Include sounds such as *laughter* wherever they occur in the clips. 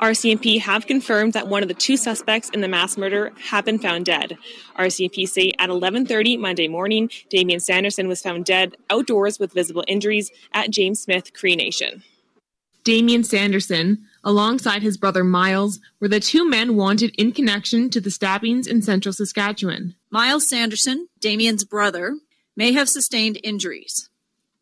RCMP have confirmed that one of the two suspects in the mass murder have been found dead. RCMP say at 11:30 Monday morning, Damien Sanderson was found dead outdoors with visible injuries at James Smith Cree Nation. Damien Sanderson, alongside his brother Myles, were the two men wanted in connection to the stabbings in central Saskatchewan. Myles Sanderson, Damien's brother, may have sustained injuries.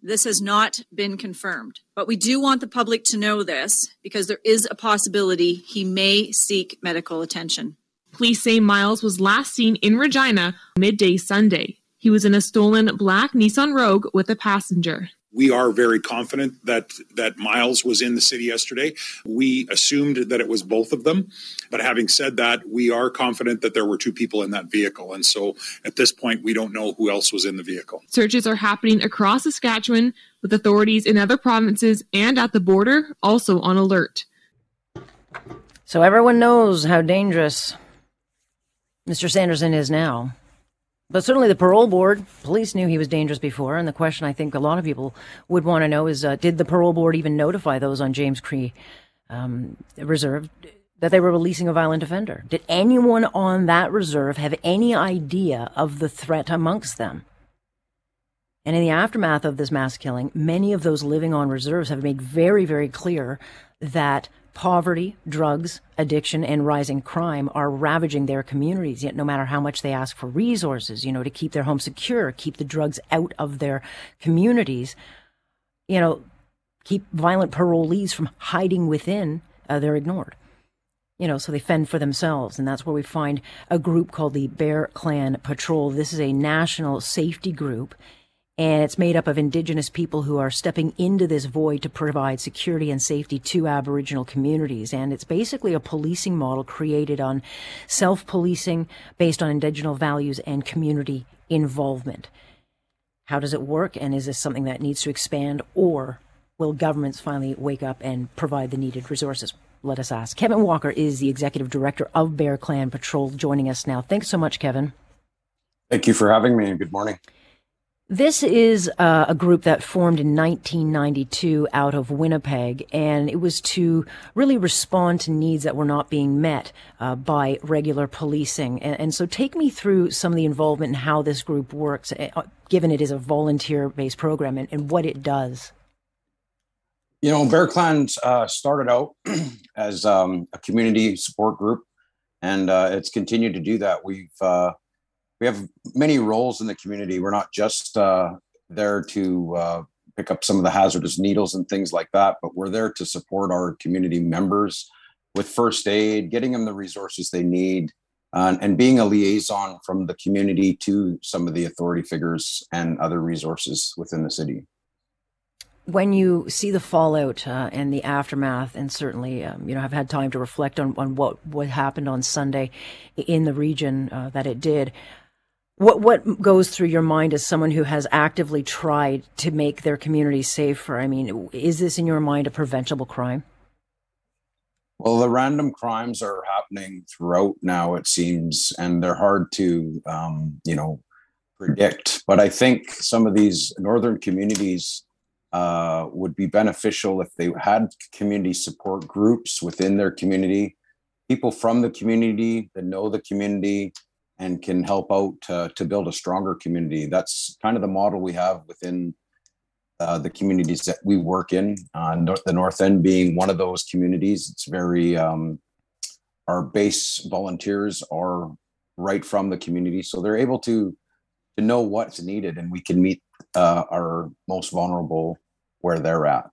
This has not been confirmed, but we do want the public to know this because there is a possibility he may seek medical attention. Police say Myles was last seen in Regina midday Sunday. He was in a stolen black Nissan Rogue with a passenger we are very confident that that Myles was in the city yesterday. We assumed that it was both of them, but having said that, we are confident that there were two people in that vehicle, and so at this point, we don't know who else was in the vehicle. Searches are happening across Saskatchewan, with authorities in other provinces and at the border also on alert. So everyone knows how dangerous Mr. Sanderson is now. But certainly the parole board, police knew he was dangerous before. And the question I think a lot of people would want to know is uh, did the parole board even notify those on James Cree um, Reserve that they were releasing a violent offender? Did anyone on that reserve have any idea of the threat amongst them? And in the aftermath of this mass killing, many of those living on reserves have made very, very clear that Poverty, drugs, addiction, and rising crime are ravaging their communities, yet no matter how much they ask for resources, you know, to keep their home secure, keep the drugs out of their communities, you know, keep violent parolees from hiding within, uh, they're ignored. You know, so they fend for themselves. And that's where we find a group called the Bear Clan Patrol. This is a national safety group and it's made up of indigenous people who are stepping into this void to provide security and safety to aboriginal communities. And it's basically a policing model created on self-policing based on indigenous values and community involvement. How does it work and is this something that needs to expand or will governments finally wake up and provide the needed resources? Let us ask. Kevin walker is the executive director of bear clan patrol joining us now. Thanks so much kevin. Thank you for having me good morning this is uh, a group that formed in 1992 out of Winnipeg, and it was to really respond to needs that were not being met uh, by regular policing. And, and, so, take me through some of the involvement and how this group works, uh, given it is a volunteer based program, and, and, what it does. You know, Bear Clans uh, started out *clears throat* as um, a community support group, and uh, it's continued to do that. We've uh, we have many roles in the community. We're not just uh, there to uh, pick up some of the hazardous needles and things like that, but we're there to support our community members with first aid, getting them the resources they need, uh, and being a liaison from the community to some of the authority figures and other resources within the city. When you see the fallout uh, and the aftermath, and certainly, um, you know, I've had time to reflect on, on what, what happened on Sunday in the region uh, that it did, what what goes through your mind as someone who has actively tried to make their community safer? I mean, is this in your mind a preventable crime? Well, the random crimes are happening throughout now, it seems, and they're hard to, um, you know, predict. But I think some of these northern communities uh, would be beneficial if they had community support groups within their community, people from the community that know the community, and can help out to, to build a stronger community. That's kind of the model we have within uh, the communities that we work in. Uh, the North End being one of those communities. It's very um, our base volunteers are right from the community, so they're able to to know what's needed, and we can meet uh, our most vulnerable where they're at.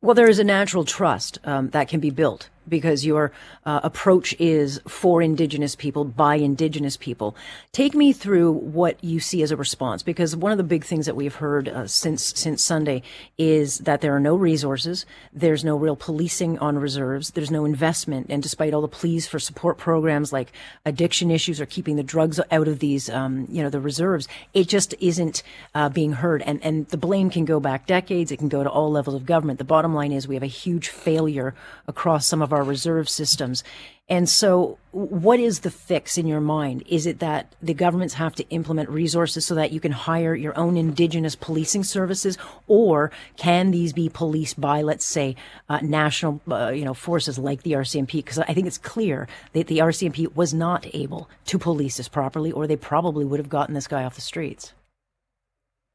Well, there is a natural trust um, that can be built because your uh, approach is for Indigenous people by Indigenous people. Take me through what you see as a response, because one of the big things that we've heard uh, since since Sunday is that there are no resources, there's no real policing on reserves, there's no investment, and despite all the pleas for support programs like addiction issues or keeping the drugs out of these, um, you know, the reserves, it just isn't uh, being heard. And and the blame can go back decades. It can go to all levels of government. The bottom line is we have a huge failure across some of our reserve systems. And so, what is the fix in your mind? Is it that the governments have to implement resources so that you can hire your own indigenous policing services, or can these be policed by, let's say, uh, national, uh, you know, forces like the RCMP? Because I think it's clear that the RCMP was not able to police this properly, or they probably would have gotten this guy off the streets.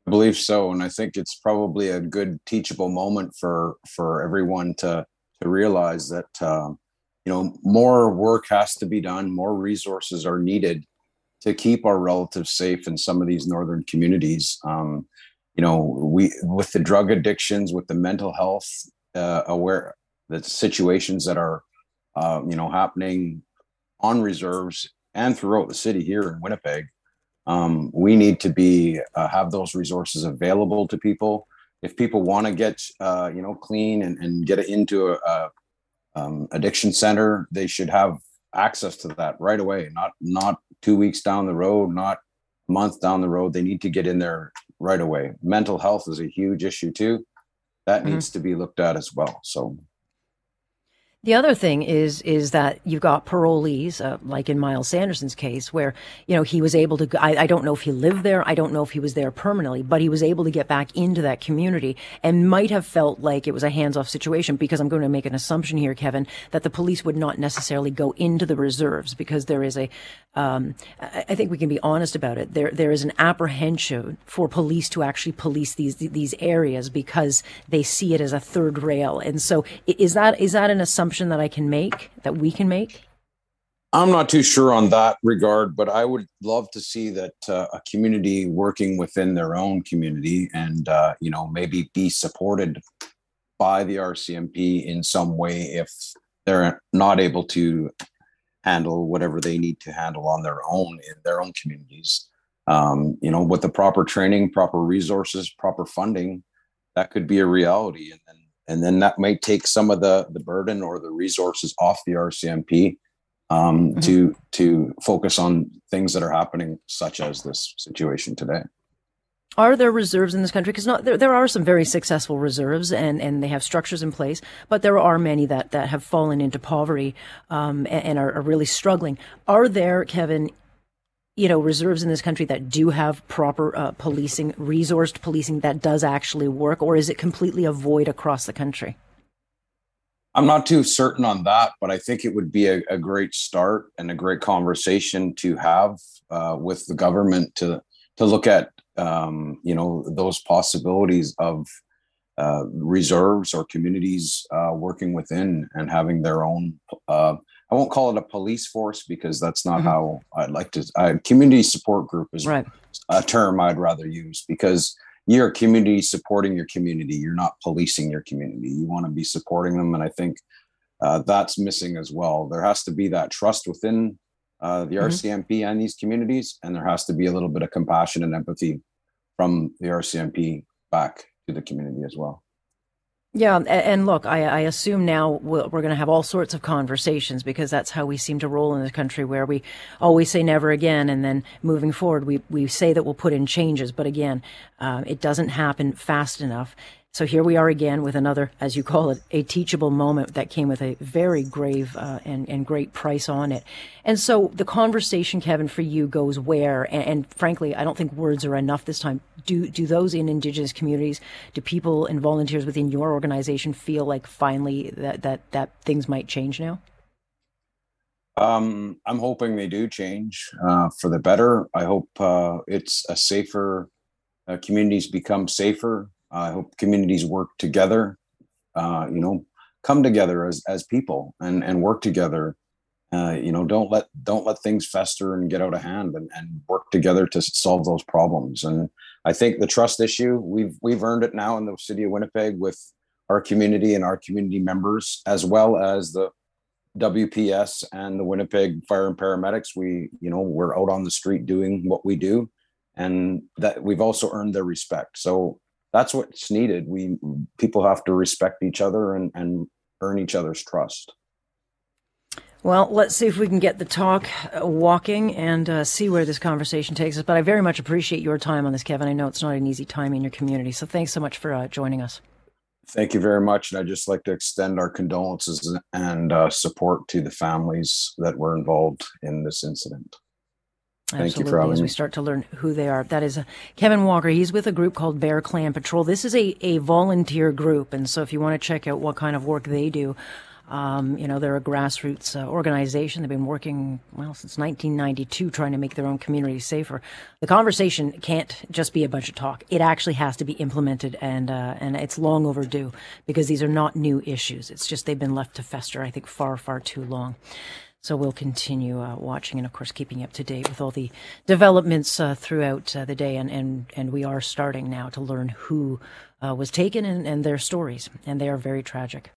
I believe so, and I think it's probably a good teachable moment for for everyone to to realize that. Um, you know more work has to be done more resources are needed to keep our relatives safe in some of these northern communities um, you know we with the drug addictions with the mental health uh, aware the situations that are uh, you know happening on reserves and throughout the city here in winnipeg um, we need to be uh, have those resources available to people if people want to get uh, you know clean and, and get into a, a um, addiction center, they should have access to that right away, not not two weeks down the road, not a month down the road. They need to get in there right away. Mental health is a huge issue too. That mm-hmm. needs to be looked at as well. So the other thing is is that you've got parolees, uh, like in Myles Sanderson's case, where you know he was able to. I, I, don't know if he lived there. I don't know if he was there permanently, but he was able to get back into that community and might have felt like it was a hands off situation. Because I'm going to make an assumption here, Kevin, that the police would not necessarily go into the reserves because there is a. Um, I think we can be honest about it. There there is an apprehension for police to actually police these these areas because they see it as a third rail, and so is that is that an assumption? Assumption that I can make, that we can make? I'm not too sure on that regard, but I would love to see that uh, a community working within their own community and, uh, you know, maybe be supported by the RCMP in some way if they're not able to handle whatever they need to handle on their own in their own communities. Um, you know, with the proper training, proper resources, proper funding, that could be a reality. And, and and then that might take some of the the burden or the resources off the RCMP um, mm-hmm. to to focus on things that are happening, such as this situation today. Are there reserves in this country? Because there, there are some very successful reserves, and, and they have structures in place. But there are many that, that have fallen into poverty um, and, and are, are really struggling. Are there, Kevin, you know, reserves in this country that do have proper uh, policing, resourced policing that does actually work, or is it completely a void across the country? I'm not too certain on that, but I think it would be a, a great start and a great conversation to have uh, with the government to to look at um, you know those possibilities of uh, reserves or communities uh, working within and having their own uh, I won't call it a police force because that's not mm-hmm. how I'd like to. A community support group is right. a term I'd rather use because you're a community supporting your community. You're not policing your community. You want to be supporting them, and I think uh, that's missing as well. There has to be that trust within uh, the mm-hmm. RCMP and these communities, and there has to be a little bit of compassion and empathy from the RCMP back to the community as well. Yeah, and look, I, I assume now we're going to have all sorts of conversations because that's how we seem to roll in this country, where we always say never again, and then moving forward, we we say that we'll put in changes, but again, uh, it doesn't happen fast enough. So here we are again with another, as you call it, a teachable moment that came with a very grave uh, and, and great price on it. And so the conversation, Kevin, for you goes where? And, and, frankly, I don't think words are enough this time. Do do those in Indigenous communities, do people and volunteers within your organization feel like finally that that that things might change now? Um, I'm hoping they do change uh, for the better. I hope uh, it's a safer. Uh, communities become safer I hope communities work together, uh, you know, come together as, as people and, and work together. Uh, you know, don't let don't let things fester and get out of hand and, and work together to solve those problems. And I think the trust issue, we've we've earned it now in the city of Winnipeg with our community and our community members, as well as the WPS and the Winnipeg Fire and Paramedics. We, you know, we're out on the street doing what we do, and that we've also earned their respect. So that's what's needed. We people have to respect each other and, and earn each other's trust. Well, let's see if we can get the talk uh, walking and uh, see where this conversation takes us. But I very much appreciate your time on this, Kevin. I know it's not an easy time in your community, so thanks so much for uh, joining us. Thank you very much. And I'd just like to extend our condolences and uh, support to the families that were involved in this incident. Thank Absolutely, you for having as we start to learn who they are. That is uh, Kevin Walker. He's with a group called Bear Clan Patrol. This is a, a volunteer group. And so if you want to check out what kind of work they do, um, you know, they're a grassroots uh, organization. They've been working, well, since 1992 trying to make their own communities safer. The conversation can't just be a bunch of talk. It actually has to be implemented and, uh, and it's long overdue because these are not new issues. It's just they've been left to fester, I think, far, far too long. So we'll continue uh, watching and, of course, keeping up to date with all the developments uh, throughout uh, the day. And, and, and we are starting now to learn who uh, was taken and, and their stories. And they are very tragic.